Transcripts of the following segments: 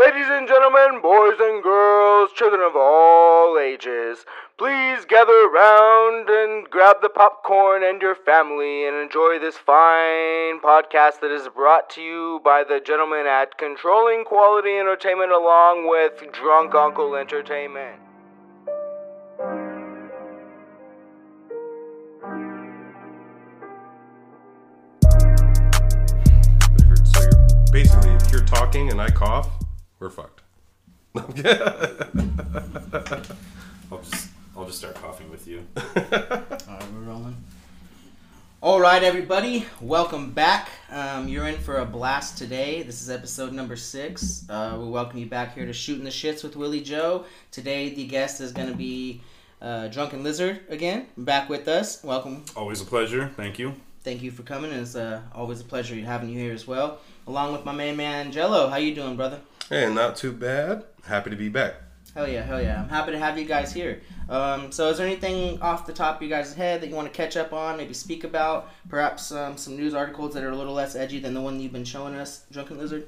Ladies and gentlemen, boys and girls, children of all ages, please gather around and grab the popcorn and your family and enjoy this fine podcast that is brought to you by the gentlemen at Controlling Quality Entertainment along with Drunk Uncle Entertainment. Basically, if you're talking and I cough, we're fucked. I'll just I'll just start coughing with you. All right, we're rolling. All right, everybody, welcome back. Um, you're in for a blast today. This is episode number six. Uh, we welcome you back here to Shooting the Shits with Willie Joe. Today, the guest is going to be uh, Drunken Lizard again, back with us. Welcome. Always a pleasure. Thank you. Thank you for coming. It's uh, always a pleasure having you here as well, along with my main man Gello. How you doing, brother? Hey, not too bad. Happy to be back. Hell yeah, hell yeah. I'm happy to have you guys here. Um, so, is there anything off the top of you guys' head that you want to catch up on, maybe speak about? Perhaps um, some news articles that are a little less edgy than the one you've been showing us, Drunken Lizard?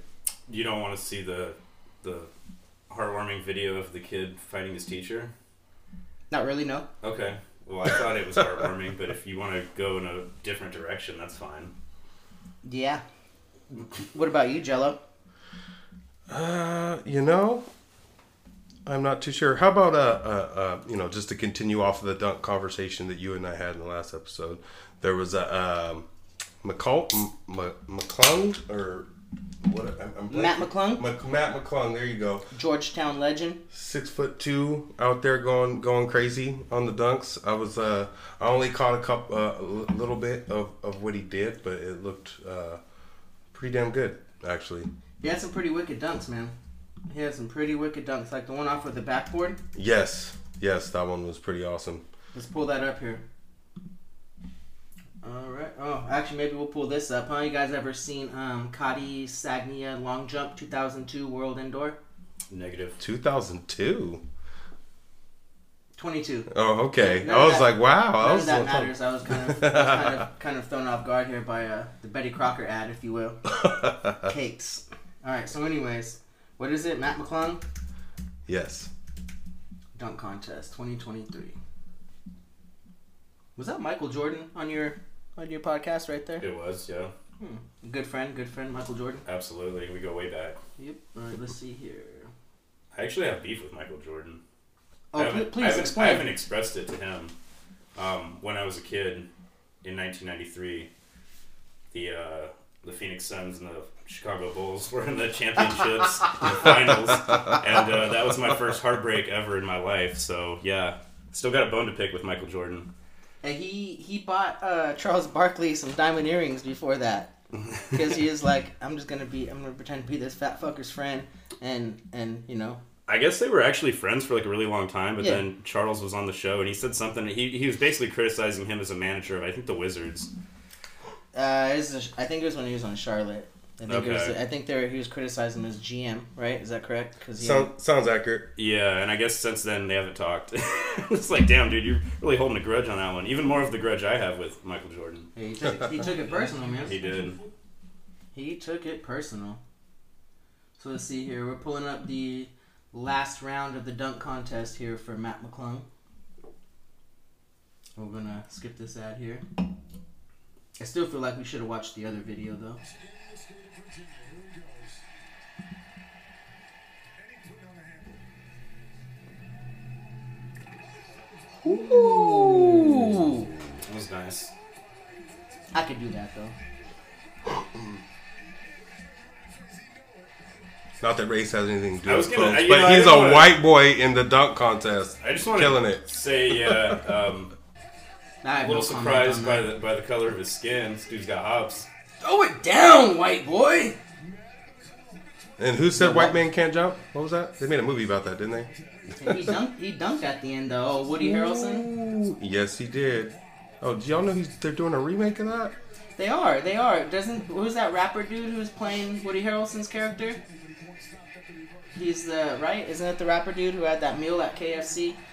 You don't want to see the the heartwarming video of the kid fighting his teacher? Not really, no. Okay. Well, I thought it was heartwarming, but if you want to go in a different direction, that's fine. Yeah. What about you, Gello? Uh, you know, I'm not too sure. How about uh, uh, uh, you know, just to continue off of the dunk conversation that you and I had in the last episode, there was a um, McCall, M- M- McClung or what? I'm, I'm Matt. McClung, Mc- Matt McClung. There you go. Georgetown legend. Six foot two out there going going crazy on the dunks. I was uh, I only caught a couple uh, a little bit of, of what he did, but it looked uh, pretty damn good actually. He had some pretty wicked dunks, man. He had some pretty wicked dunks, like the one off with the backboard. Yes, yes, that one was pretty awesome. Let's pull that up here. All right. Oh, actually, maybe we'll pull this up. Huh? You guys ever seen um, Khaddi Sagnia long jump 2002 World Indoor? Negative. 2002. 22. Oh, okay. None I was that- like, wow. I was of that a little- matters. I was kind of, I was kind of, kind of thrown off guard here by uh, the Betty Crocker ad, if you will. Cakes. All right. So, anyways, what is it? Matt McClung yes. dunk contest 2023. Was that Michael Jordan on your on your podcast right there? It was, yeah. Good friend, good friend, Michael Jordan. Absolutely. We go way back. Yep. All right. Let's see here. I actually have beef with Michael Jordan. Oh, I pl- haven't, I please haven't, I haven't expressed it to him. Um, when I was a kid in 1993, the uh, the Phoenix Suns and the Chicago Bulls were in the championships, the finals, and uh, that was my first heartbreak ever in my life. So yeah, still got a bone to pick with Michael Jordan. And he he bought uh, Charles Barkley some diamond earrings before that because he was like, I'm just gonna be, I'm gonna pretend to be this fat fucker's friend, and and you know, I guess they were actually friends for like a really long time, but Yeah. then Charles was on the show and he said something. He, he was basically criticizing him as a manager of I think the Wizards. uh, was I think it was when he was on Charlotte. I think it was, I think they were, he was criticizing him as GM, right? Is that correct? Because he Sound, sounds accurate. Yeah, and I guess since then they haven't talked. it's like, damn, dude, you're really holding a grudge on that one. Even more of the grudge I have with Michael Jordan. Yeah, he took he took it personal, man. He did. He took it personal. So let's see here. We're pulling up the last round of the dunk contest here for Matt McClung. We're gonna skip this ad here. I still feel like we should have watched the other video though. Ooh, That was nice. I could do that though. Not that race has anything to do with gonna- folks, you but know, he's a wanna- white boy in the dunk contest. I just want Killing to it. say, yeah, um, a little no surprised by the by the color of his skin. This dude's got hops. Throw it down, white boy. And who said white man can't jump? What was that? They made a movie about that, didn't they? He dunked. He dunked at the end though. Oh, Woody Harrelson. Ooh, yes, he did. Oh, do y'all know he's, they're doing a remake of that? They are. They are. Doesn't who's that rapper dude who's playing Woody Harrelson's character? He's the right. Isn't it the rapper dude who had that meal at KFC?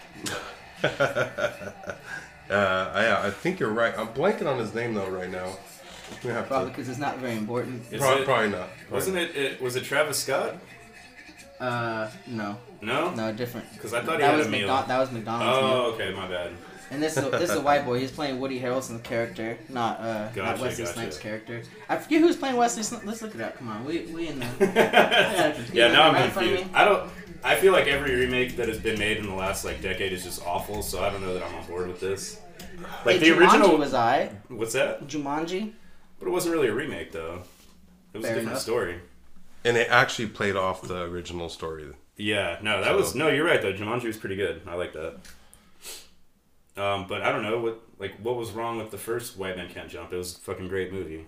Uh, I, I think you're right. I'm blanking on his name though right now. We have Probably because it's not very important. Is Probably, it- probably not. Wasn't it, it? Was it Travis Scott? Uh, no, No, no, different. because I thought he That had was a meal. McDonald. That was McDonald's. meal. Oh, okay, my bad. And this is a, this is a white boy. He's playing Woody Harrelson's character, not uh, not Wesley gotcha. Snipes' character. I forget who's playing Wesley Snipes. Let's look it up. Come on, we we in the. yeah, now right I'm confused. I don't. I feel like every remake that has been made in the last like decade is just awful. So I don't know that I'm on board with this. Like Hey, the Jumanji original. was I. What's that? Jumanji. But it wasn't really a remake though. It was Fair a different enough. story. And it actually played off the original story. Yeah, no, that So- was no. You're right though. Jumanji was pretty good. I like that. Um, but I don't know what like what was wrong with the first White Man Can't Jump. It was a fucking great movie.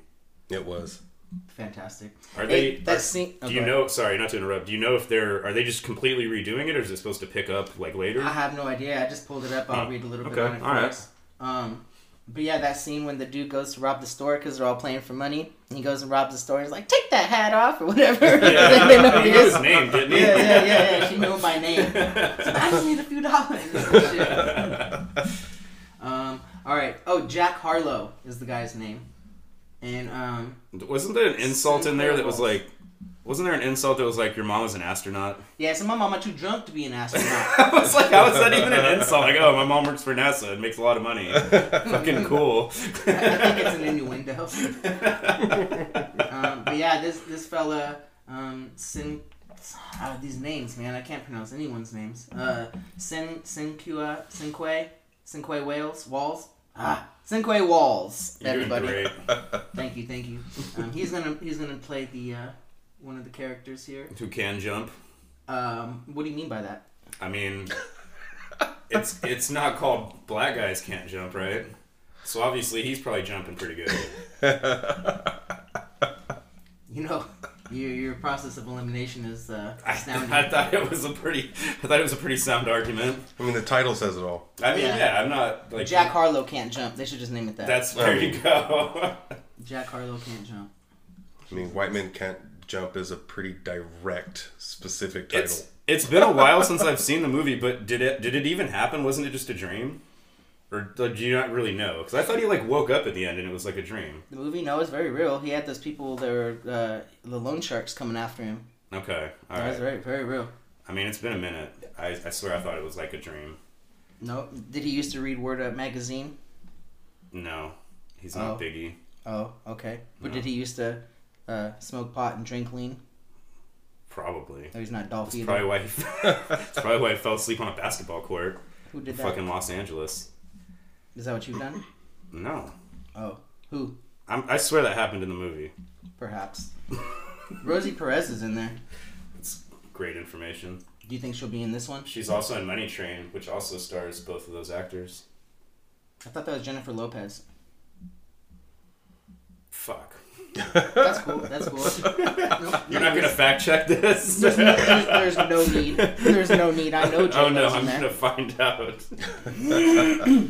It was. Fantastic. Are Hey, they? that are- scene. oh, do you know? Sorry, not to interrupt. Do you know if they're are they just completely redoing it, or is it supposed to pick up like later? I have no idea. I just pulled it up. I'll Oh, read a little bit okay, on it. all right. Um, but yeah, that scene when the dude goes to rob the store because they're all playing for money, and he goes and robs the store. And he's like, "Take that hat off" or whatever. Yeah. they know he he knew his name, didn't he? Yeah, yeah, yeah, yeah. She knew my name. So I just need a few dollars. Shit. um, all right. Oh, Jack Harlow is the guy's name, and um, Wasn't there an insult in there that was like? Wasn't there an insult that was like your mom was an astronaut? yeah, so my mama too drunk to be an astronaut. I was like, how is that even an insult? Like, oh, my mom works for NASA and makes a lot of money. Fucking cool. I think it's an innuendo. um, but yeah, this this fella, um, Sin, uh, these names, man, I can't pronounce anyone's names. Uh, Sin Sinqua Sinque Sinque Wales Walls. Ah, Sinqua Walls. Everybody. Thank you, thank you. Um, he's gonna he's gonna play the uh, one of the characters here. Who can jump? Um, what do you mean by that? I mean, it's it's not called black guys can't jump, right? So obviously he's probably jumping pretty good. You know, your your process of elimination is uh, I, astounding. I thought it was a pretty, I thought it was a pretty sound argument. I mean, the title says it all. I mean, Yeah. yeah, I'm not like Jack Harlow can't jump. They should just name it that. That's there you go. Jack Harlow can't jump. I mean, White Men Can't Jump is a pretty direct, specific title. it's it's been a while since I've seen the movie, but did it did it even happen? Wasn't it just a dream? Or do you not really know? Because I thought he like woke up at the end and it was like a dream. The movie, no, it's very real. He had those people that were uh, the loan sharks coming after him. Okay, all That was right. very, very real. I mean, it's been a minute. I, I swear I thought it was like a dream. No, did he used to read Word Up magazine? No, he's not Oh. Biggie. Oh, okay. But No. did he used to uh, smoke pot and drink lean? Probably. No, he's not Dolph That's probably why. He, that's probably why I fell asleep on a basketball court. Who did that? Fucking Los Angeles. Is that what you've done? No, Oh, who? I'm, I swear that happened in the movie. Perhaps. Rosie Perez is in there. That's great information. Do you think she'll be in this one? She's also in Money Train, which also stars both of those actors. I thought that was Jennifer Lopez. Fuck. That's cool. That's cool. No, You're not gonna fact check this? There's no, there's, there's no need. There's no need. I know J oh no, I'm gonna find out.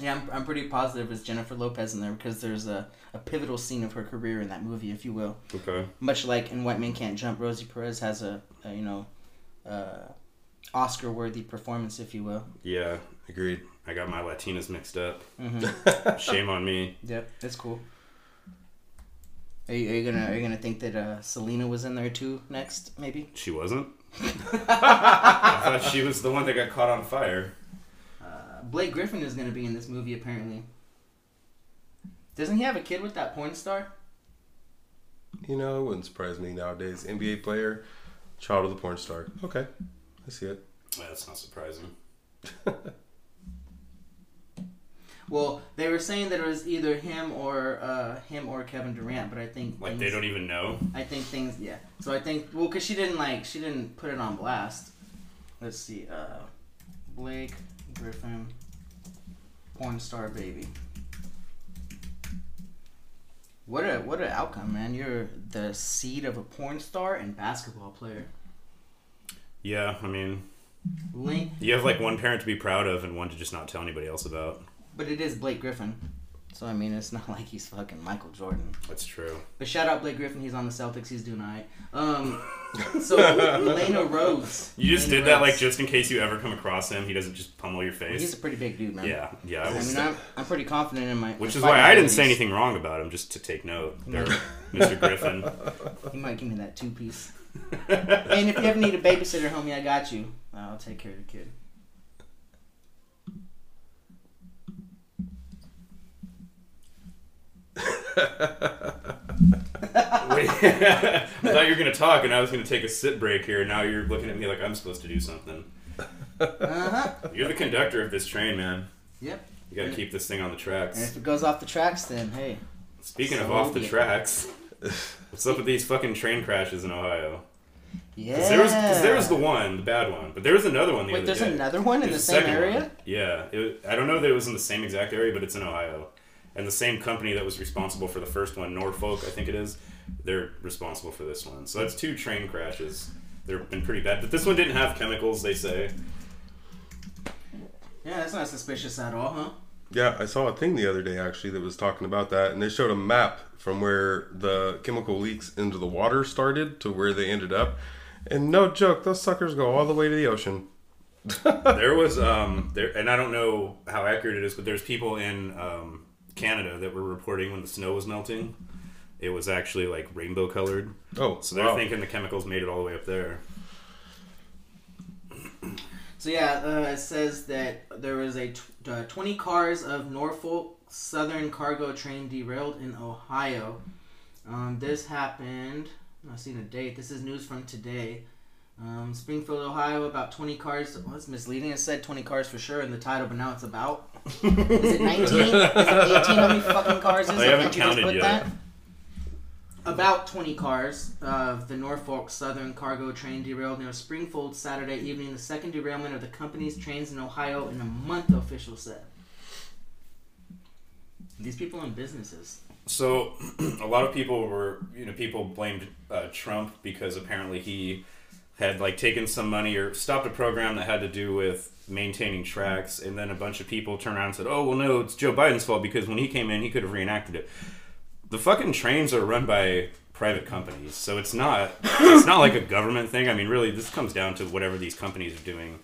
Yeah, I'm, I'm pretty positive it's Jennifer Lopez in there because there's a, a pivotal scene of her career in that movie, if you will. Okay. Much like in White Men Can't Jump, Rosie Perez has a, a you know, uh, Oscar-worthy performance, if you will. Yeah, Agreed. I got my Latinas mixed up. hmm Shame on me. Yep, that's cool. Are you, are you gonna are you gonna think that uh, Selena was in there too next? Maybe. She wasn't. I thought she was the one that got caught on fire. Uh, Blake Griffin is gonna be in this movie apparently. Doesn't he have a kid with that porn star? You know, it wouldn't surprise me nowadays. NBA player, child of the porn star. Okay, I see it. Well, that's not surprising. Well, they were saying that it was either him or uh, him or Kevin Durant, but I think Like things, they don't even know. I think things, yeah. So I think well, cause she didn't like she didn't put it on blast. Let's see, uh, Blake Griffin, porn star baby. What a what an outcome, man! You're the seed of a porn star and basketball player. Yeah, I mean, Link, you have like one parent to be proud of and one to just not tell anybody else about. But it is Blake Griffin, so I mean it's not like he's fucking Michael Jordan. That's true. But shout out Blake Griffin. He's on the Celtics. He's doing alright. Um, so Elena Rose. You just Elena did that Rose. like just in case you ever come across him. He doesn't just pummel your face. He's a pretty big dude, man. yeah, yeah. I I was, mean, I'm, I'm pretty confident in my. which my is why I didn't say anything wrong about him, just to take note. There, Mr. Griffin. He might give me that two piece. And if you ever need a babysitter, homie, I got you. I'll take care of the kid. I thought you were gonna talk, and I was gonna take a sit break here. And now you're looking at me like I'm supposed to do something. Uh huh. You're the conductor of this train, man. Yep. You gotta keep this thing on the And tracks. if it goes off the tracks, then hey. Speaking of off the it. tracks, what's up with these fucking train crashes in Ohio? Yeah. 'Cause there was, cause there was the one, the bad one, but there was another one the Wait, other there's day. another one in the same area? one. Yeah, it, I don't know that it was in the same exact area, but it's in Ohio, and the same company that was responsible for the first one, Norfolk, I think it is, they're responsible for this one. So that's two train crashes. They've been pretty bad, but this one didn't have chemicals. They say. Yeah, that's not suspicious at all, huh? Yeah, I saw a thing the other day actually that was talking about that, and they showed a map from where the chemical leaks into the water started to where they ended up. And no joke, those suckers go all the way to the ocean. there was um there and I don't know how accurate it is, but there's people in um, Canada that were reporting when the snow was melting. It was actually like rainbow colored. Oh, So they're wow. thinking the chemicals made it all the way up there. So yeah, uh, it says that there was a uh, 20 cars of Norfolk Southern cargo train derailed in Ohio. Um, this happened. I'm not seeing a date. This is news from today. Um, Springfield, Ohio. About 20 cars. Well, it's misleading. It said 20 cars for sure in the title, but now it's about. Is it 19? is it 18? How many fucking cars is I it? haven't Can't you just counted put yet. that? About 20 cars of the Norfolk Southern cargo train derailed near Springfield Saturday evening, the second derailment of the company's trains in Ohio in a month, officials said. These people own businesses. So a lot of people were, you know, people blamed uh, Trump because apparently he had like taken some money or stopped a program that had to do with maintaining tracks, and then a bunch of people turned around and said, "Oh well, no, it's Joe Biden's fault because when he came in, he could have reenacted it." The fucking trains are run by private companies, so it's not it's not like a government thing. I mean, really, this comes down to whatever these companies are doing,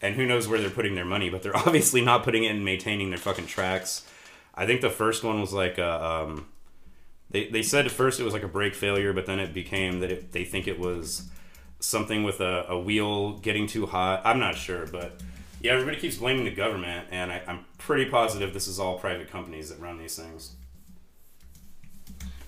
and who knows where they're putting their money, but they're obviously not putting it in maintaining their fucking tracks. I think the first one was like a, um, they they said at first it was like a brake failure, but then it became that it, they think it was something with a, a wheel getting too hot. I'm not sure, but yeah, everybody keeps blaming the government, and I, I'm pretty positive this is all private companies that run these things.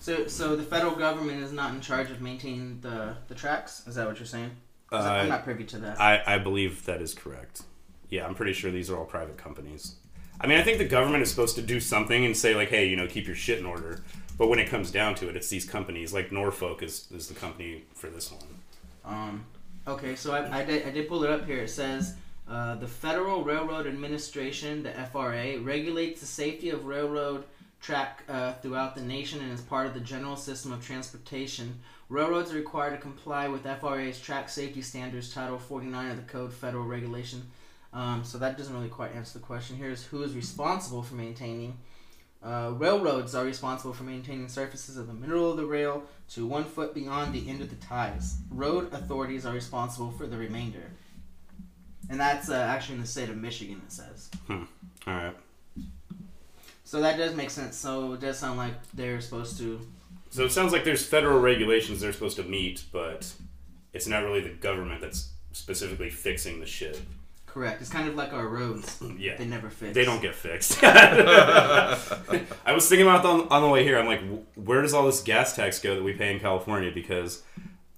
So, so the federal government is not in charge of maintaining the, the tracks? Is that what you're saying? Uh, I'm not privy to that. I, I believe that is correct. Yeah, I'm pretty sure these are all private companies. I mean, I think the government is supposed to do something and say like, hey, you know, keep your shit in order. But when it comes down to it, it's these companies like Norfolk is, is the company for this one. Um, okay, so I, I, did, I did pull it up here. It says uh, the Federal Railroad Administration, the FRA, regulates the safety of railroad track uh, throughout the nation and is part of the general system of transportation. Railroads are required to comply with FRA's track safety standards, Title 49 of the Code Federal Regulation. Um, so that doesn't really quite answer the question. Here's who is responsible for maintaining. Uh, railroads are responsible for maintaining surfaces of the middle of the rail to one foot beyond the end of the ties. Road authorities are responsible for the remainder. And that's uh, actually in the state of Michigan, it says. Hmm. All right. So that does make sense. So it does sound like they're supposed to. So it sounds like there's federal regulations they're supposed to meet, but it's not really the government that's specifically fixing the shit. Correct. It's kind of like our roads. Yeah. They never fix. They don't get fixed. I was thinking about on, on the way here. I'm like, where does all this gas tax go that we pay in California? Because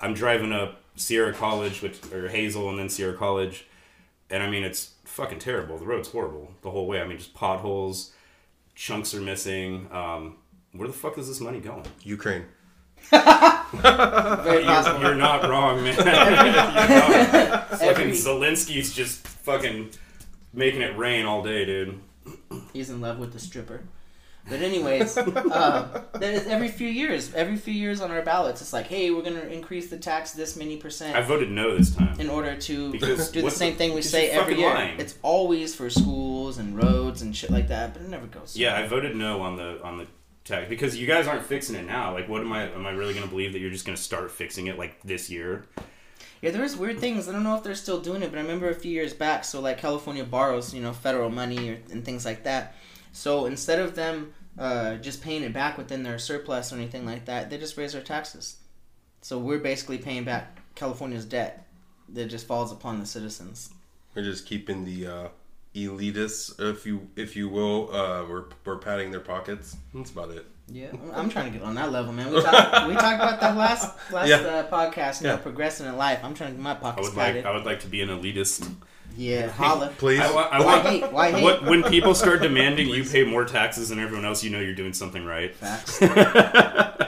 I'm driving up Sierra College, which or Hazel, and then Sierra College, and I mean it's fucking terrible. The road's horrible the whole way. I mean just potholes, chunks are missing. Um, where the fuck is this money going? Ukraine. Very You're, you're not wrong, man. Not. Fucking Zelensky's just fucking making it rain all day, dude. He's in love with the stripper. But anyways, uh, every few years, every few years on our ballots, it's like, hey, we're gonna increase the tax this many percent. I voted no this time. in order to Because do the same thing we say every year. lying. It's always for schools and roads and shit like that, but it never goes. Yeah, I voted no on the on the tax because you guys aren't fixing it now. Like, what am I? Am I really going to believe that you're just going to start fixing it like this year? Yeah, there's weird things. I don't know if they're still doing it, but I remember a few years back. So like California borrows, you know, federal money or, and things like that. So instead of them uh, just paying it back within their surplus or anything like that, they just raise their taxes. So we're basically paying back California's debt that just falls upon the citizens. We're just keeping the uh, elitists, if you if you will, uh, we're, we're patting their pockets. That's about it. Yeah, I'm trying to get on that level, man. We talked we talked about that last last Yeah. uh, podcast. You know, progressing in life. I'm trying to get my pockets I pockets would like padded. I would like to be an elitist. Yeah, holla. Please. I, wa- I Why want hate? Why hate? What, when people start demanding you pay more taxes than everyone else, you know you're doing something right. Facts.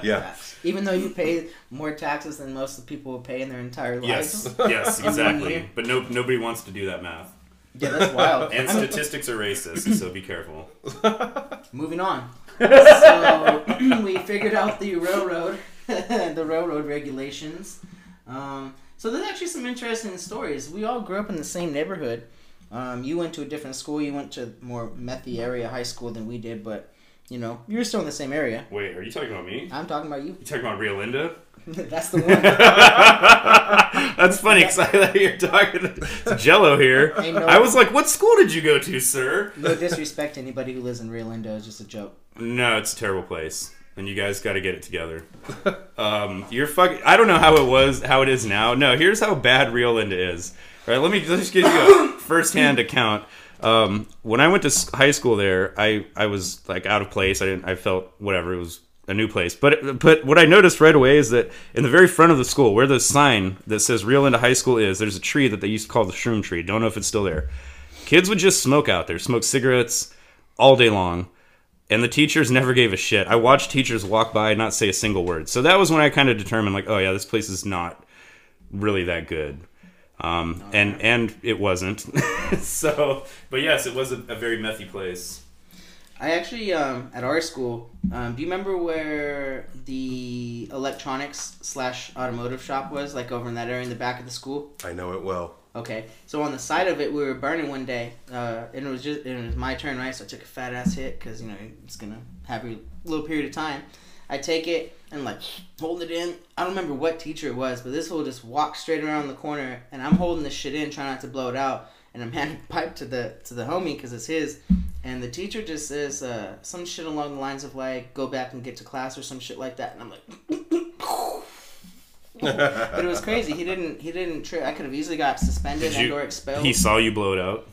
yeah. Facts. Even though you pay more taxes than most of the people will pay in their entire lives. Yes, yes, exactly. But no, nobody wants to do that math. Yeah, that's wild. And statistics are racist, so be careful. Moving on. so we figured out the railroad, the railroad regulations. Um, so there's actually some interesting stories. We all grew up in the same neighborhood. Um, you went to a different school. You went to more methy area high school than we did, but you know you're still in the same area. Wait, are you talking about me? I'm talking about you. You talking about Rio Linda? That's the one. That's funny because I thought you were talking to Gello here. Ain't no- I was like, "What school did you go to, sir?" No disrespect to anybody who lives in Rio Linda. It's just a joke. No, it's a terrible place, and you guys got to get it together. Um, you're fucking. I don't know how it was, how it is now. No, here's how bad Rio Linda is. All right, let me let's just give you a first-hand account. Um, when I went to s- high school there, I I was like out of place. I didn't. I felt whatever. It was a new place. But but what I noticed right away is that in the very front of the school, where the sign that says Rio Linda High School is, there's a tree that they used to call the shroom tree. Don't know if it's still there. Kids would just smoke out there, smoke cigarettes all day long and the teachers never gave a shit. I watched teachers walk by and not say a single word. So that was when I kind of determined, like, oh yeah, this place is not really that good. Um, and and it wasn't. so, but yes, it was a, a very methy place. I actually, um, at our school, um, do you remember where the electronics slash automotive shop was? Like over in that area in the back of the school? I know it well. Okay. So on the side of it, we were burning one day, uh, and it was just it was my turn, right? So I took a fat ass hit because you know it's gonna have a little period of time. I take it and like hold it in. I don't remember what teacher it was, but this fool just walked straight around the corner, and I'm holding this shit in, trying not to blow it out, and I'm handing the pipe to the to the homie because it's his, and the teacher just says uh, some shit along the lines of like go back and get to class or some shit like that, and I'm like. but it was crazy. He didn't. He didn't. Tri- I could have easily got suspended you- and or expelled. He saw you blow it out.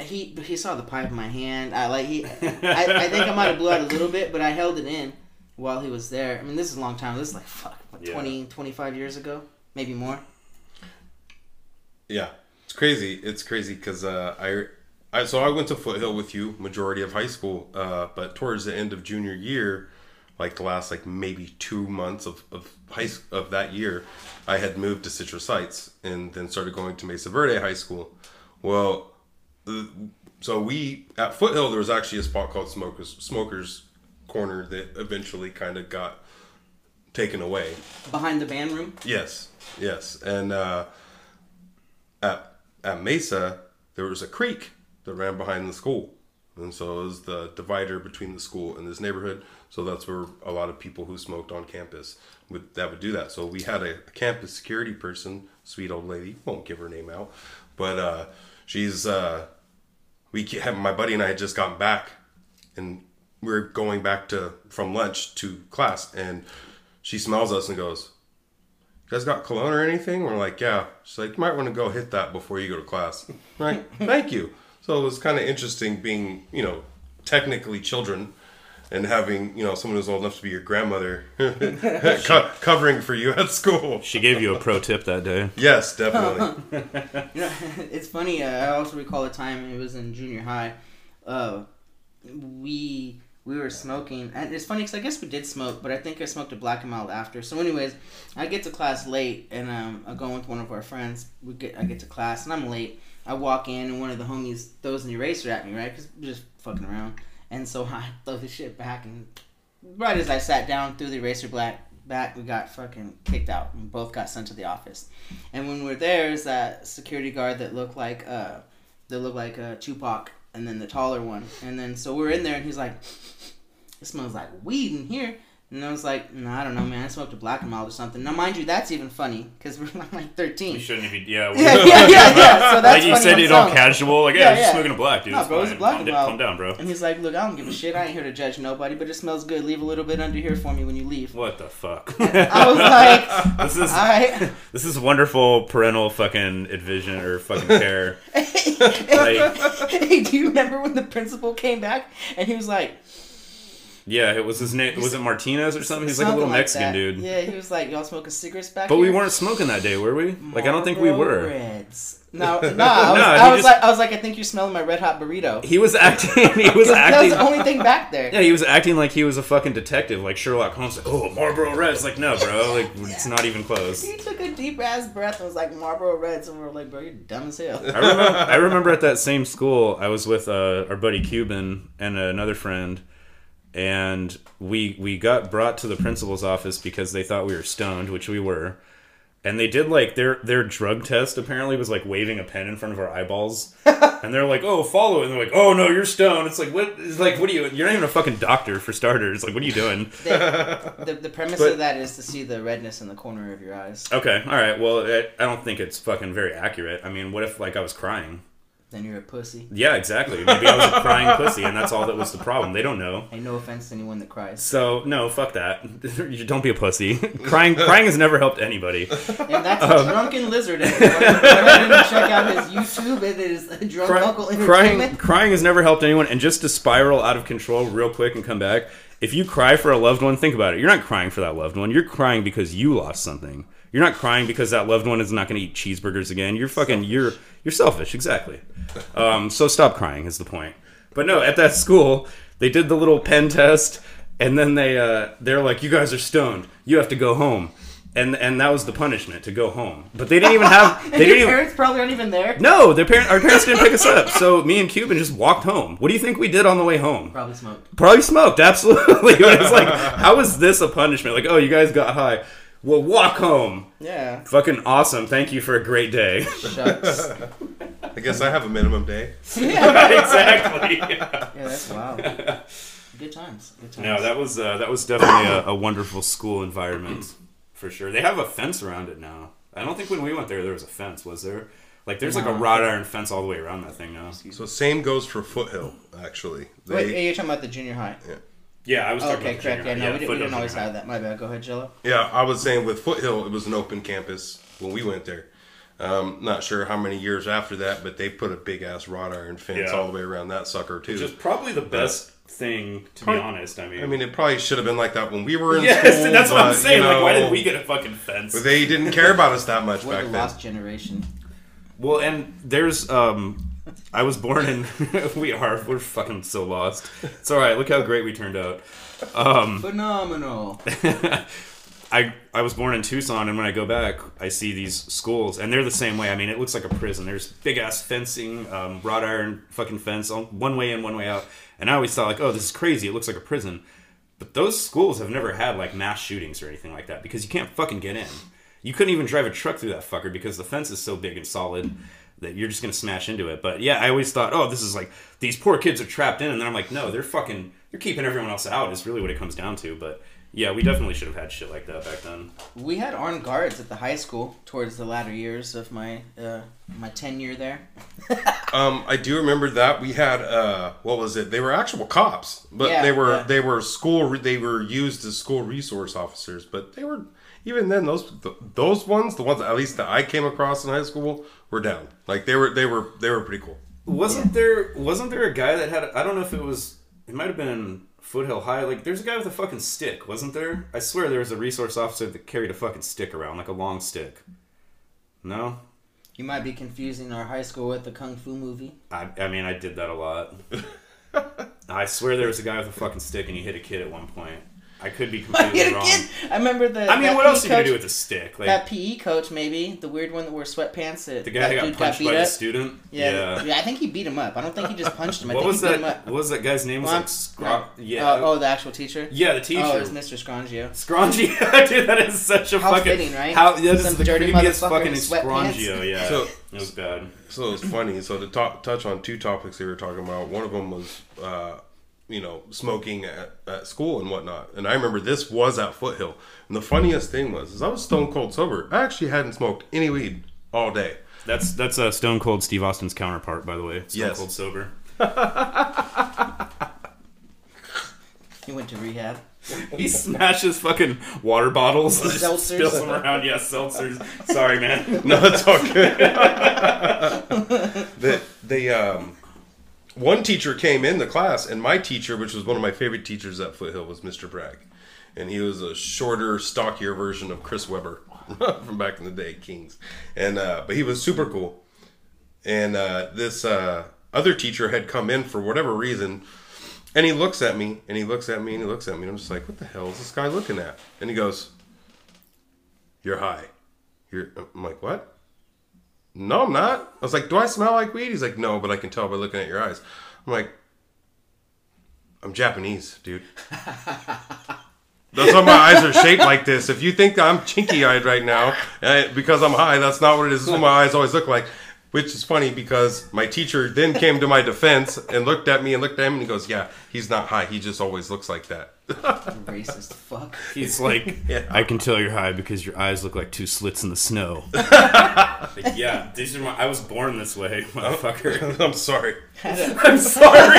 He he saw the pipe in my hand. I like he. I, I think I might have blew out a little bit, but I held it in while he was there. I mean, this is a long time. This is like fuck, what, Yeah. 20, 25 years ago, maybe more. Yeah, it's crazy. It's crazy because uh, I, I so I went to Foothill with you majority of high school, uh, but towards the end of junior year, like the last like maybe two months of of high of that year, I had moved to Citrus Heights and then started going to Mesa Verde High School. Well, so we at Foothill there was actually a spot called Smokers Smokers Corner that eventually kind of got taken away. Behind the band room. Yes, yes, and uh, at at Mesa there was a creek that ran behind the school, and so it was the divider between the school and this neighborhood. So that's where a lot of people who smoked on campus would that would do that. So we had a, campus security person, sweet old lady, won't give her name out, but uh, she's uh, we had my buddy and I had just gotten back, and we are going back to from lunch to class, and she smells us and goes, "You guys got cologne or anything?" We're like, "Yeah." She's like, "You might want to go hit that before you go to class." Right? Thank you. So it was kind of interesting being, you know, technically children. And having you know someone who's old enough to be your grandmother co- covering for you at school. She gave you a pro tip that day. Yes, definitely. You know, it's funny. Uh, I also recall a time it was in junior high. Uh, we we were smoking, and it's funny because I guess we did smoke, but I think I smoked a black and mild after. So, anyways, I get to class late, and um, I'm going with one of our friends. We get I get to class, and I'm late. I walk in, and one of the homies throws an eraser at me, right? Because just fucking around. And so I throw the shit back, and right as I sat down, threw the eraser black back, we got fucking kicked out. We both got sent to the office. And when we're there, is that security guard that looked like uh, that looked like uh, Tupac, and then the taller one. And then so we're in there, and he's like, "It smells like weed in here." And I was like, no, I don't know, man. I smoked a black and mild or something. Now, mind you, that's even funny because we're like You 13. shouldn't be. Yeah. Yeah, yeah, yeah, yeah. So that's like you said it all casual. Like, Yeah, yeah, I'm just yeah. smoking a black, dude. No, bro, it's a black calm, and mild. calm down, bro. And he's like, look, I don't give a shit. I ain't here to judge nobody, but it smells good. Leave a little bit under here for me when you leave. What the fuck? I was like, this is I. this is wonderful parental fucking advision or fucking care. Like- hey, do you remember when the principal came back and he was like, Yeah, it was his name. Was it Martinez or something? He's like a little like Mexican that. dude. Yeah, he was like, y'all smoking cigarettes back there. But here? we weren't smoking that day, were we? Like I don't think we were. Reds. No, no, I was, I was just- like, I was like, I think you're smelling my red hot burrito. He was acting. He was acting. That was the only thing back there. Yeah, he was acting like he was a fucking detective, like Sherlock Holmes. Like, oh, Marlboro Reds. Like, no, bro. Like, it's not even close. He took a deep ass breath and was like Marlboro Reds, and we were like, bro, you're dumb as hell. I remember, I remember at that same school, I was with uh, our buddy Cuban and another friend, and we we got brought to the principal's office because they thought we were stoned, which we were. And they did like their their drug test apparently was like waving a pen in front of our eyeballs, and they're like, "Oh, follow it." And they're like, "Oh no, you're stoned." It's like what? It's like what are you? You're not even a fucking doctor for starters. Like what are you doing? the, the, the premise But- of that is to see the redness in the corner of your eyes. Okay, all right. Well, I, I don't think it's fucking very accurate. I mean, what if like I was crying? Then you're a pussy. Yeah, exactly. Maybe I was a crying pussy, and that's all that was the problem. They don't know. Hey, no offense to anyone that cries. So no, fuck that. You don't be a pussy. crying, crying has never helped anybody. And that's Um, a drunken lizard. Everyone. Go ahead and check out his YouTube. It is a drunk Cry- uncle crying, crying has never helped anyone. And just to spiral out of control real quick and come back, if you cry for a loved one, think about it. You're not crying for that loved one. You're crying because you lost something. You're not crying because that loved one is not going to eat cheeseburgers again. You're fucking. You're you're selfish. Exactly. Um, so stop crying is the point. But no, at that school, they did the little pen test, and then they uh, they're like, "You guys are stoned. You have to go home." And, and that was the punishment to go home, but they didn't even have And they your didn't even, parents probably aren't even there. no, their parent, our parents didn't pick us up. So me and Cuban just walked home. What do you think we did on the way home? Probably smoked. Probably smoked, absolutely. But it's like, how is this a punishment? Like, oh, you guys got high. Well, walk home. Yeah. Fucking awesome. Thank you for a great day. Shucks. I guess I have a minimum day. yeah. exactly. yeah, that's wild. Good times. Good times. No, that was uh, that was definitely a, a wonderful school environment for sure. They have a fence around it now. I don't think when we went there there was a fence, was there? Like there's like a No. wrought iron fence all the way around that thing now. So same goes for Foothill. Actually, they, Wait, you're talking about the junior high? Yeah, I was talking Okay, about correct. Yeah, junior high. no, we, did, we didn't always have that. My bad. Go ahead, Gello. Yeah, I was saying with Foothill, it was an open campus when we went there. Um, not sure how many years after that, but they put a big ass wrought iron fence Yeah. all the way around that sucker too. Which is probably the best thing, to be honest. I mean, I mean, it probably should have been like that when we were in yes, school. that's what I'm saying. you like, why know, did we get a fucking fence? They didn't care about us that much We're back the then. lost generation. Well, and there's um, I was born in. we are. We're fucking so lost. It's all right. Look how great we turned out. Um, Phenomenal. I I was born in Tucson, and when I go back, I see these schools, and they're the same way. I mean, it looks like a prison. There's big ass fencing, um, wrought iron fucking fence, on one way in, one way out. And I always thought like, oh, this is crazy. It looks like a prison. But those schools have never had like mass shootings or anything like that because you can't fucking get in. You couldn't even drive a truck through that fucker because the fence is so big and solid that you're just gonna smash into it. But yeah, I always thought, oh, this is like these poor kids are trapped in, and then I'm like, no, they're fucking, they're keeping everyone else out. Is really what it comes down to. But yeah, we definitely should have had shit like that back then. We had armed guards at the high school towards the latter years of my uh, my tenure there. Um, I do remember that we had uh, what was it? They were actual cops, but Yeah, they were yeah. they were school. re- They were used as school resource officers, but they were even then those those ones, the ones at least that I came across in high school, were down. Like they were they were they were pretty cool. Wasn't there wasn't there a guy that had I don't know if it was it might have been Foothill High. Like there's a guy with a fucking stick wasn't there? I swear there was a resource officer that carried a fucking stick around like a long stick. No? You might be confusing our high school with the kung fu movie. I, I mean I did that a lot. I swear there was a guy with a fucking stick and he hit a kid at one point I could be completely wrong kid. I remember the. I mean that what else are you gonna coach- do with a stick like that PE coach? Maybe the weird one that wore sweatpants. That the guy that got dude punched beat by the student Yeah, yeah, I think he beat him up. I don't think he just punched him. I what think was he beat that him up. what was that guy's name was Well, like Scro- yeah Uh, oh, the actual teacher. yeah the teacher Oh, it was Mr. Scrangio. Scrangio, dude, that is such a How fucking fitting, right? How that is Some the dirty creepiest motherfucker fucking in sweatpants. Yeah. So- it was bad. So it's funny. So to talk, touch on two topics they were talking about. One of them was, uh, you know, smoking at, at school and whatnot. And I remember this was at Foothill. And the funniest thing was, is I was stone cold sober. I actually hadn't smoked any weed all day. That's that's uh, Stone Cold Steve Austin's counterpart, by the way. Stone Yes. Cold sober. He went to rehab. He smashes fucking water bottles and just Seltzers. spills them around. Yeah, seltzers. Sorry, man. No, it's all good. the the um, one teacher came in the class, and my teacher, which was one of my favorite teachers at Foothill, was Mr. Bragg, and he was a shorter, stockier version of Chris Webber from back in the day, Kings, and uh, but he was super cool. And uh, this uh, other teacher had come in for whatever reason, and he looks at me, and he looks at me, and he looks at me, and I'm just like, what the hell is this guy looking at? And he goes, "You're high." You're, I'm like, what? No, I'm not. I was like, do I smell like weed? He's like, no, but I can tell by looking at your eyes. I'm like, I'm Japanese, dude. That's why my eyes are shaped like this. If you think I'm chinky eyed right now uh, because I'm high, that's not what it is. This is what my eyes always look like. Which is funny because my teacher then came to my defense and looked at me and looked at him and he goes, Yeah, he's not high. He just always looks like that. Racist fuck. He's like, Yeah. I can tell you're high because your eyes look like two slits in the snow. Like, yeah, these are my. I was born this way, oh, motherfucker. I'm sorry. I'm sorry.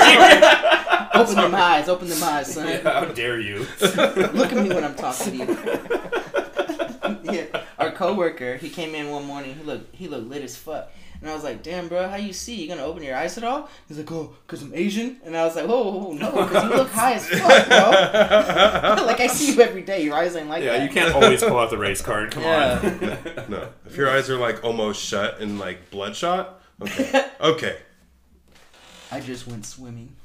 Open them eyes. Open them eyes, son. How dare you? Look at me when I'm talking to you. yeah, our coworker, he came in one morning. He looked, he looked lit as fuck. And I was like, "Damn, bro, how you see? You gonna open your eyes at all?" He's like, "Oh, cause I'm Asian." And I was like, "Whoa, whoa, whoa no, cause you look high as fuck, bro. like I see you every day. Your eyes ain't like Yeah, that." Yeah, you can't always pull out the race card. Come Yeah. on. No. If your eyes are like almost shut and like bloodshot, okay. Okay. I just went swimming.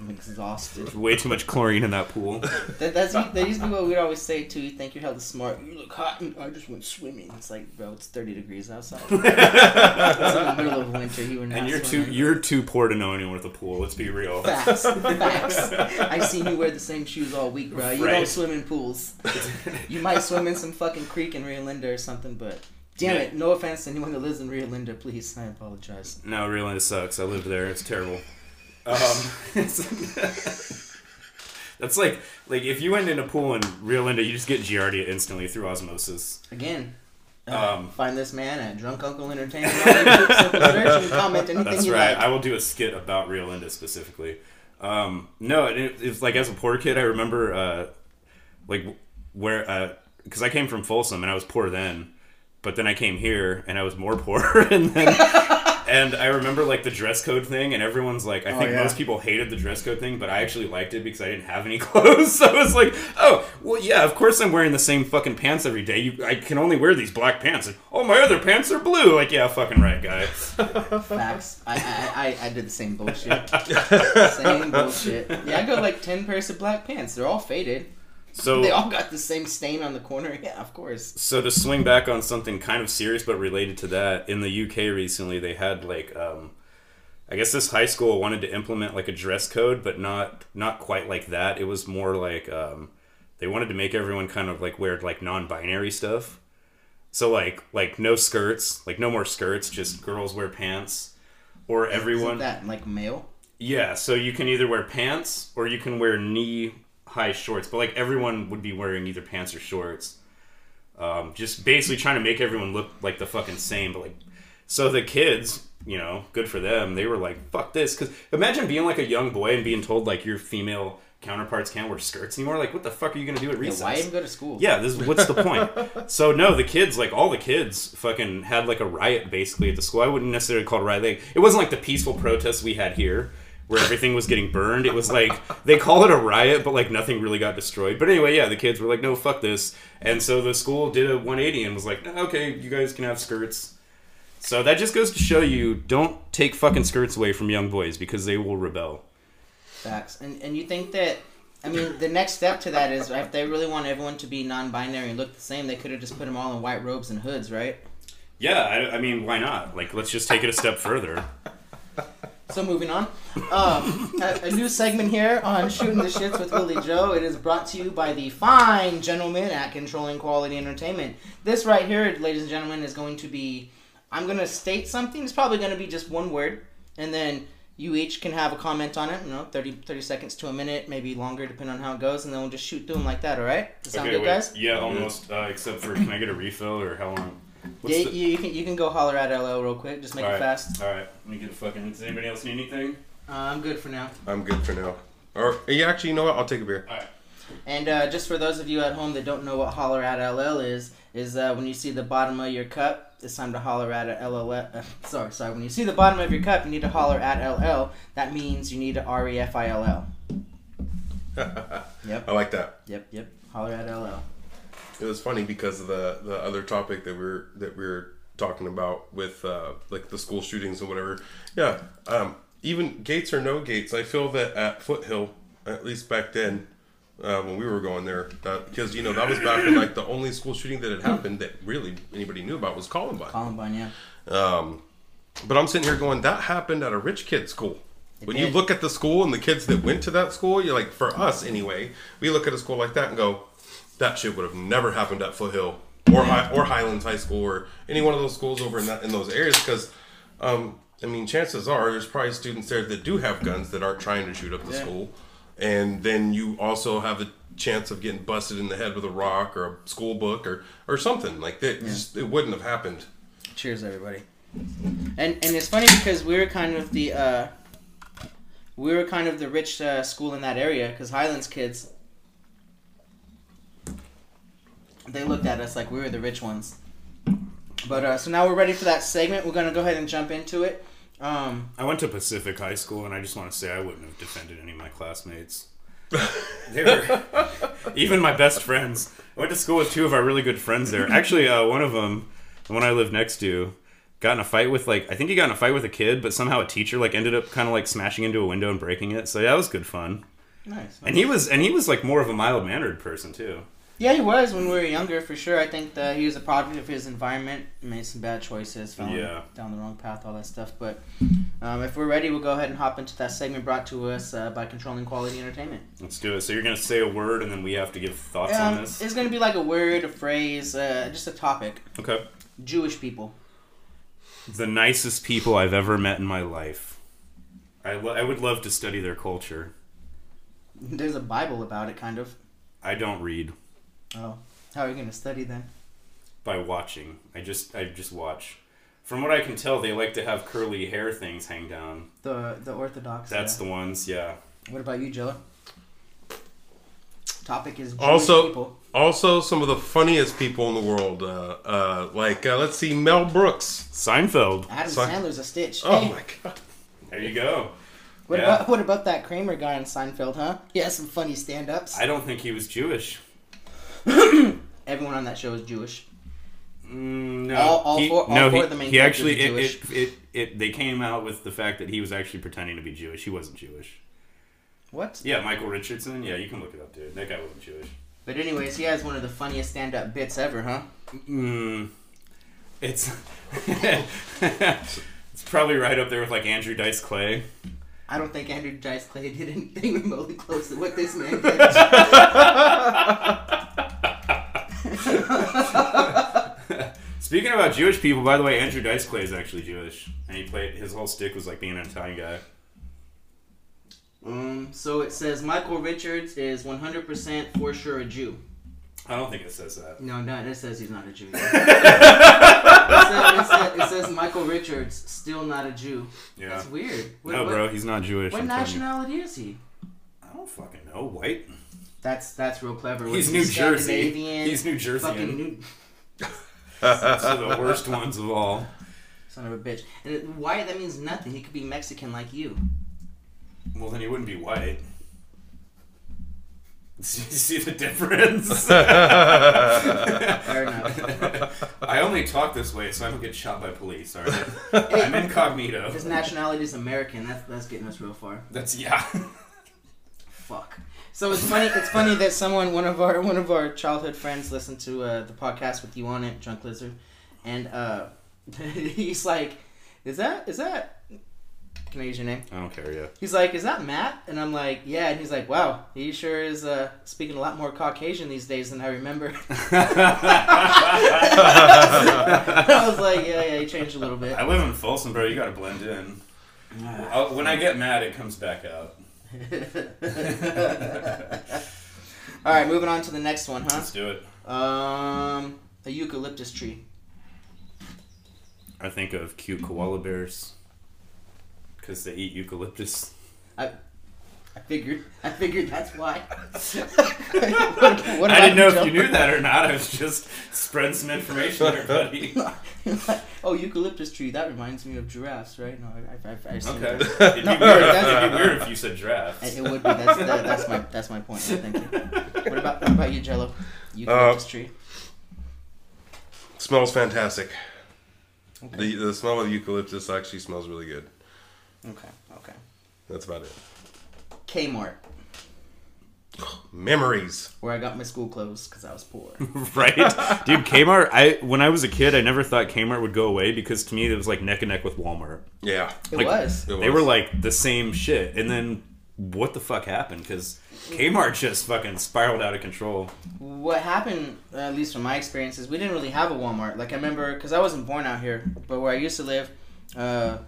I'm exhausted. There's Way too much chlorine in that pool. That, that's that used to be what we'd always say too. You think you're hella smart. You look hot. And I just went swimming. It's like, bro, it's 30 degrees outside. it's in the middle of winter. You were not And you're too you're too poor to know anyone with a pool. Let's be real. Facts. Facts. I've seen you wear the same shoes all week, bro. You Right. don't swim in pools. You might swim in some fucking creek in Rio Linda or something, but damn it. No offense to anyone that lives in Rio Linda, please. I apologize. No, really, Linda sucks. I lived there. It's terrible. Um, that's like like if you went in a pool in Rio Linda, you just get Giardia instantly through osmosis. Again. Uh, Um, find this man at Drunk Uncle Entertainment on YouTube, Simple Search, and comment anything That's right. like. I will do a skit about Rio Linda specifically. Um, no, it, it's like as a poor kid, I remember uh, like where because I came from Folsom and I was poor then, but then I came here and I was more poor and then. And I remember like the dress code thing, and everyone's like, I oh, think yeah. most people hated the dress code thing, but I actually liked it because I didn't have any clothes. So I was like, oh, well, yeah, of course I'm wearing the same fucking pants every day. You, I can only wear these black pants. And, oh, my other pants are blue. Like, yeah, fucking right, guy. Facts. I, I, I, I did the same bullshit. same bullshit. Yeah, I got like 10 pairs of black pants. They're all faded. So They all got the same stain on the corner. Yeah, of course. So to swing back on something kind of serious but related to that, in the UK recently they had like um I guess this high school wanted to implement like a dress code, but not not quite like that. It was more like um they wanted to make everyone kind of like wear like non-binary stuff. So like like no skirts, like no more skirts, just girls wear pants or Isn't everyone that like male? yeah, so you can either wear pants or you can wear knee high shorts, but like everyone would be wearing either pants or shorts. Um, just basically trying to make everyone look like the fucking same, but like, so the kids, you know, good for them. They were like, "Fuck this!" Because imagine being like a young boy and being told like your female counterparts can't wear skirts anymore. Like, what the fuck are you gonna do at Yeah, recess? why even go to school? Yeah, this is what's the point? so no, the kids, like all the kids, fucking had like a riot basically at the school. I wouldn't necessarily call it a riot. Like, it wasn't like the peaceful protests we had here, where everything was getting burned. It was like they call it a riot, but like nothing really got destroyed. But anyway, yeah, the kids were like, no, fuck this, and so the school did a 180 and was like, okay, you guys can have skirts. So that just goes to show you, don't take fucking skirts away from young boys because they will rebel. Facts. And and you think that I mean the next step to that is if they really want everyone to be non-binary and look the same, they could have just put them all in white robes and hoods, right? Yeah, I, I mean, why not? Like, let's just take it a step further. So moving on, um, a, a new segment here on shooting the shits with Willie Joe. It is brought to you by the fine gentlemen at Controlling Quality Entertainment. This right here, ladies and gentlemen, is going to be. I'm gonna state something. It's probably gonna be just one word, and then You each can have a comment on it, you know, 30, 30 seconds to a minute, maybe longer, depending on how it goes, and then we'll just shoot through them like that, all right? Does that sound good, wait. guys? Yeah, almost. Uh, except for, can I get a refill or how long? What's Yeah, the- you, you can you can go holler at LL real quick. Just make All it right. fast. All right, let me get a fucking. Does anybody else need anything? Uh, I'm good for now. I'm good for now. Or yeah, actually, you know what? I'll take a beer. All right. And uh, just for those of you at home that don't know what holler at LL is, is uh, when you see the bottom of your cup, it's time to holler at LL. Uh, sorry, sorry. When you see the bottom of your cup, you need to holler at LL. That means you need to R E F I L L. Yep. I like that. Yep, yep. Holler at LL. It was funny because of the the other topic that we're that we are talking about with uh, like the school shootings and whatever. Yeah, um, even gates or no gates, I feel that at Foothill, at least back then, uh, when we were going there, uh, because you know that was back when like the only school shooting that had happened that really anybody knew about was Columbine. Columbine, yeah. Um, but I'm sitting here going, that happened at a rich kid school. When you look at the school and the kids that went to that school, you're like, for us anyway, we look at a school like that and go, that shit would have never happened at Foothill or High, or Highlands High School or any one of those schools over in that in those areas because, um, I mean, chances are there's probably students there that do have guns that aren't trying to shoot up the Yeah. school, and then you also have the chance of getting busted in the head with a rock or a school book or or something like that. Just, it wouldn't have happened. Cheers, everybody. And and it's funny because we were kind of the uh, we were kind of the rich uh, school in that area because Highlands kids they looked at us like we were the rich ones. But uh, so now we're ready for that segment. We're gonna go ahead and jump into it. Um, I went to Pacific High School, and I just want to say I wouldn't have defended any of my classmates. they were even my best friends. I went to school with two of our really good friends there. Actually, uh, one of them, the one I live next to, got in a fight with like I think he got in a fight with a kid, but somehow a teacher like ended up kind of like smashing into a window and breaking it. So yeah, that was good fun. nice. And he was and he was like more of a mild mannered person too. Yeah, he was when we were younger for sure. I think that he was a product of his environment, made some bad choices, fell Yeah. down the wrong path, all that stuff. But um, if we're ready, we'll go ahead and hop into that segment brought to us uh, by Controlling Quality Entertainment. Let's do it. So you're gonna say a word, and then we have to give thoughts Um, on this. it's going to be like a word, a phrase, uh, just a topic. Okay. Jewish people. The nicest people I've ever met in my life. I, lo- I would love to study their culture. There's a Bible about it, kind of. I don't read Oh, how are you going to study then? by watching. I just I just watch. From what I can tell, they like to have curly hair things hang down. The the Orthodox. That's uh, the ones, yeah. What about you, Joe? Topic is Jewish Also- people. Also, some of the funniest people in the world, uh, uh, like uh, let's see, Mel Brooks. Seinfeld. Adam so- Sandler's a stitch. Oh Hey, my god! There you go. what yeah. about what about that Kramer guy in Seinfeld, huh? He has some funny stand-ups. I don't think he was Jewish. Everyone on that show is Jewish. Mm, no, All- all he, four- all no, four he, of the main he actually characters it, it, it, it they came out with the fact that he was actually pretending to be Jewish. He wasn't Jewish. What? Yeah, Michael Richardson. Yeah, you can look it up, dude. That guy wasn't Jewish. But anyways, he has one of the funniest stand-up bits ever, huh? Mm, it's it's probably right up there with like Andrew Dice Clay. I don't think Andrew Dice Clay did anything remotely close to what this man did. Speaking about Jewish people, by the way, Andrew Dice Clay is actually Jewish, and he played his whole stick was like being an Italian guy. um, so it says Michael Richards is 100% for sure a Jew. I don't think it says that. No, no, it says he's not a Jew. it, says, it, says, it says Michael Richards still not a Jew. Yeah. That's weird. What, no, what- bro, he's not Jewish. What I'm nationality is he? I don't fucking know. White. That's that's real clever. Was He's New Jersey. Scandinavian? He's New Jersey. Fucking New, So the worst ones of all. son of a bitch. And it- white that means nothing. He could be Mexican like you. Well, then he wouldn't be white. See see the difference? Fair enough. I only talk this way so I don't get shot by police. All right, I'm incognito. His nationality is American. That's that's getting us real far. That's yeah. Fuck. So it's funny. It's funny that someone, one of our one of our childhood friends, listened to uh, the podcast with you on it, Drunk Lizard, and uh, he's like, "Is that is that?" Can I use your name? I don't care. Yeah. He's like, "Is that Matt?" And I'm like, "Yeah." And he's like, "Wow, he sure is uh, speaking a lot more Caucasian these days than I remember." I was like, "Yeah, yeah, he changed a little bit." I live in Folsom, bro. You gotta blend in. I'll- when I get mad, it comes back out. All right, moving on to the next one, huh? Let's do it. Um, a eucalyptus tree. I think of cute koala bears because they eat eucalyptus. I figured. I figured that's why. what, what I didn't know if you knew that or not. I was just spreading some information there, buddy. oh, eucalyptus tree. That reminds me of giraffes, right? No, I, I, I, I Okay. that. It'd No, be, weird. It'd be weird if you said giraffes. It would be. That's that, that's my that's my point. Thank you. What about what about you, Gello? Eucalyptus Uh, tree. Smells fantastic. Okay. The the smell of eucalyptus actually smells really good. Okay. Okay. That's about it. Kmart, Memories. where I got my school clothes because I was poor. right, dude. Kmart. I when I was a kid, I never thought Kmart would go away because to me it was like neck and neck with Walmart. Yeah. It Like, was. It They was. were like the same shit, and then what the fuck happened? Because Kmart just fucking spiraled out of control. What happened, at least from my experiences, we didn't really have a Walmart. Like I remember, because I wasn't born out here, but where I used to live, uh,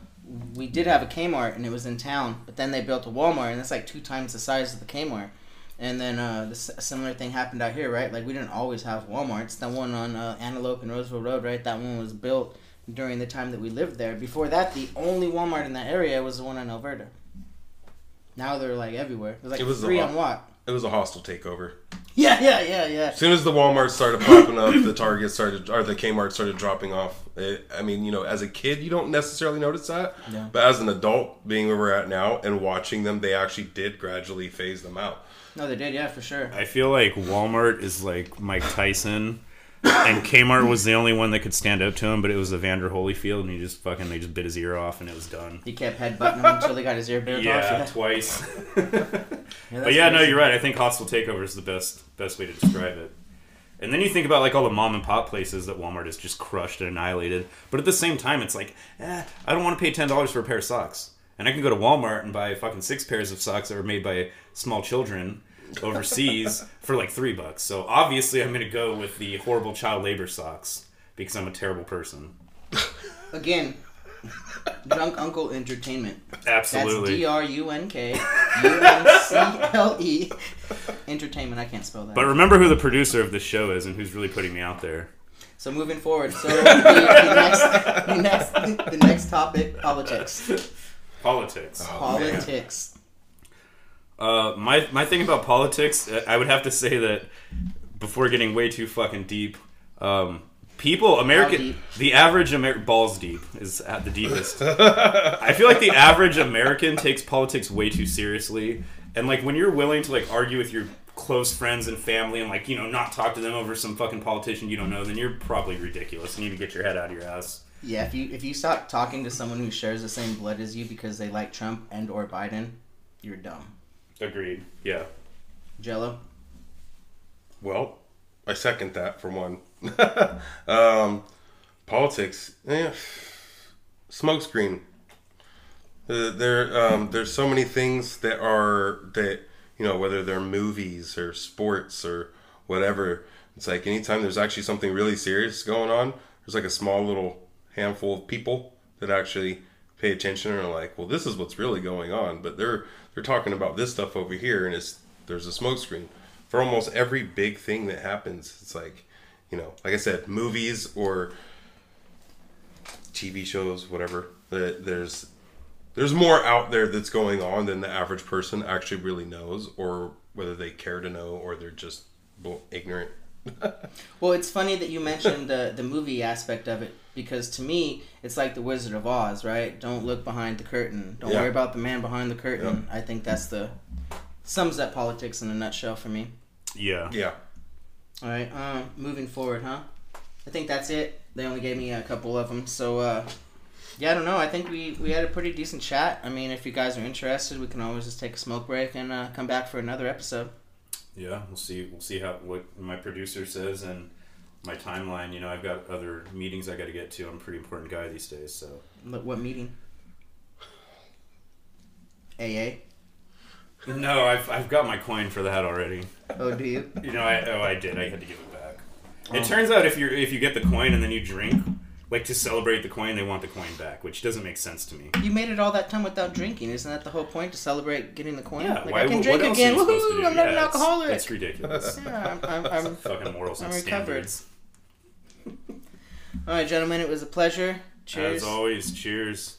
we did have a Kmart, and it was in town. But then they built a Walmart, and it's like two times the size of the Kmart. And then uh, the s- similar thing happened out here, right? Like we didn't always have WalMarts. That one on uh, Antelope and Roseville Road, right? That one was built during the time that we lived there. Before that, the only Walmart in that area was the one in Alberta. Now they're like everywhere. There's like It was three on what? It was a hostile takeover. Yeah, yeah, yeah, yeah. As soon as the Walmart started popping up, the Target started, or the Kmart started dropping off. It, I mean, you know, as a kid, you don't necessarily notice that, Yeah. but as an adult, being where we're at now and watching them, they actually did gradually phase them out. No, they did, yeah, for sure. I feel like Walmart is like Mike Tyson, and Kmart was the only one that could stand up to him, but it was Evander Holyfield, and he just fucking they just bit his ear off, and it was done. He kept headbutting him until he got his ear bit off. Yeah, twice. Yeah, but yeah, no, you're right. I think hostile takeover is the best best way to describe it. And then you think about like all the mom and pop places that Walmart has just crushed and annihilated. But at the same time, it's like, eh, I don't want to pay ten dollars for a pair of socks, and I can go to Walmart and buy fucking six pairs of socks that were made by small children overseas for like three bucks. So obviously, I'm gonna go with the horrible child labor socks because I'm a terrible person. Again, Drunk Uncle Entertainment. That's Absolutely. D R U N K U N C L E Entertainment. I can't spell that. but remember who the producer of this show is and who's really putting me out there. so moving forward, so the, the next, the next, the next topic, politics. Politics. Politics. Uh, my my thing about politics, uh, I would have to say that before getting way too fucking deep, um, people American the average Amer- balls deep is at the deepest. I feel like the average American takes politics way too seriously, and like when you're willing to like argue with your close friends and family and like you know not talk to them over some fucking politician you don't know, then you're probably ridiculous. You need to get your head out of your ass. Yeah, if you if you stop talking to someone who shares the same blood as you because they like Trump and or Biden, you're dumb. Agreed. Yeah. Gello. Well, I second that for one. um, politics, eh, smokescreen. Uh, there, um, there's so many things that are that you know, whether they're movies or sports or whatever. It's like anytime there's actually something really serious going on, there's like a small little handful of people that actually pay attention and are like, "Well, this is what's really going on." But they're they're talking about this stuff over here, and it's there's a smokescreen for almost every big thing that happens. It's like, you know, like I said, movies or TV shows, whatever. That there's there's more out there that's going on than the average person actually really knows, or whether they care to know, or they're just ignorant. Well, it's funny that you mentioned the the movie aspect of it because to me, it's like the Wizard of Oz, right? Don't look behind the curtain. Don't Yeah. worry about the man behind the curtain. I think that's the sums up politics in a nutshell for me. Yeah. Yeah. All right, um, moving forward, huh? I think that's it. They only gave me a couple of them, so uh, yeah, I don't know. I think we we had a pretty decent chat. I mean, if you guys are interested, we can always just take a smoke break and uh, come back for another episode. Yeah, we'll see. We'll see how what my producer says and my timeline. You know, I've got other meetings I got to get to. I'm a pretty important guy these days, so What, what meeting? AA. no, I've, I've got my coin for that already. Oh, do you? You know, I oh I did. I had to give it back. It oh. turns out if you if you get the coin and then you drink like to celebrate the coin, they want the coin back, which doesn't make sense to me. You made it all that time without drinking. Isn't that the whole point to celebrate getting the coin? Yeah, like why, I can drink again. are you supposed to Woohoo! I'm not an Yeah, it's- alcoholic. It's ridiculous. yeah, I'm, I'm, I'm Fucking morals and I'm recovered. standards. All right, gentlemen, it was a pleasure. Cheers. As always, cheers.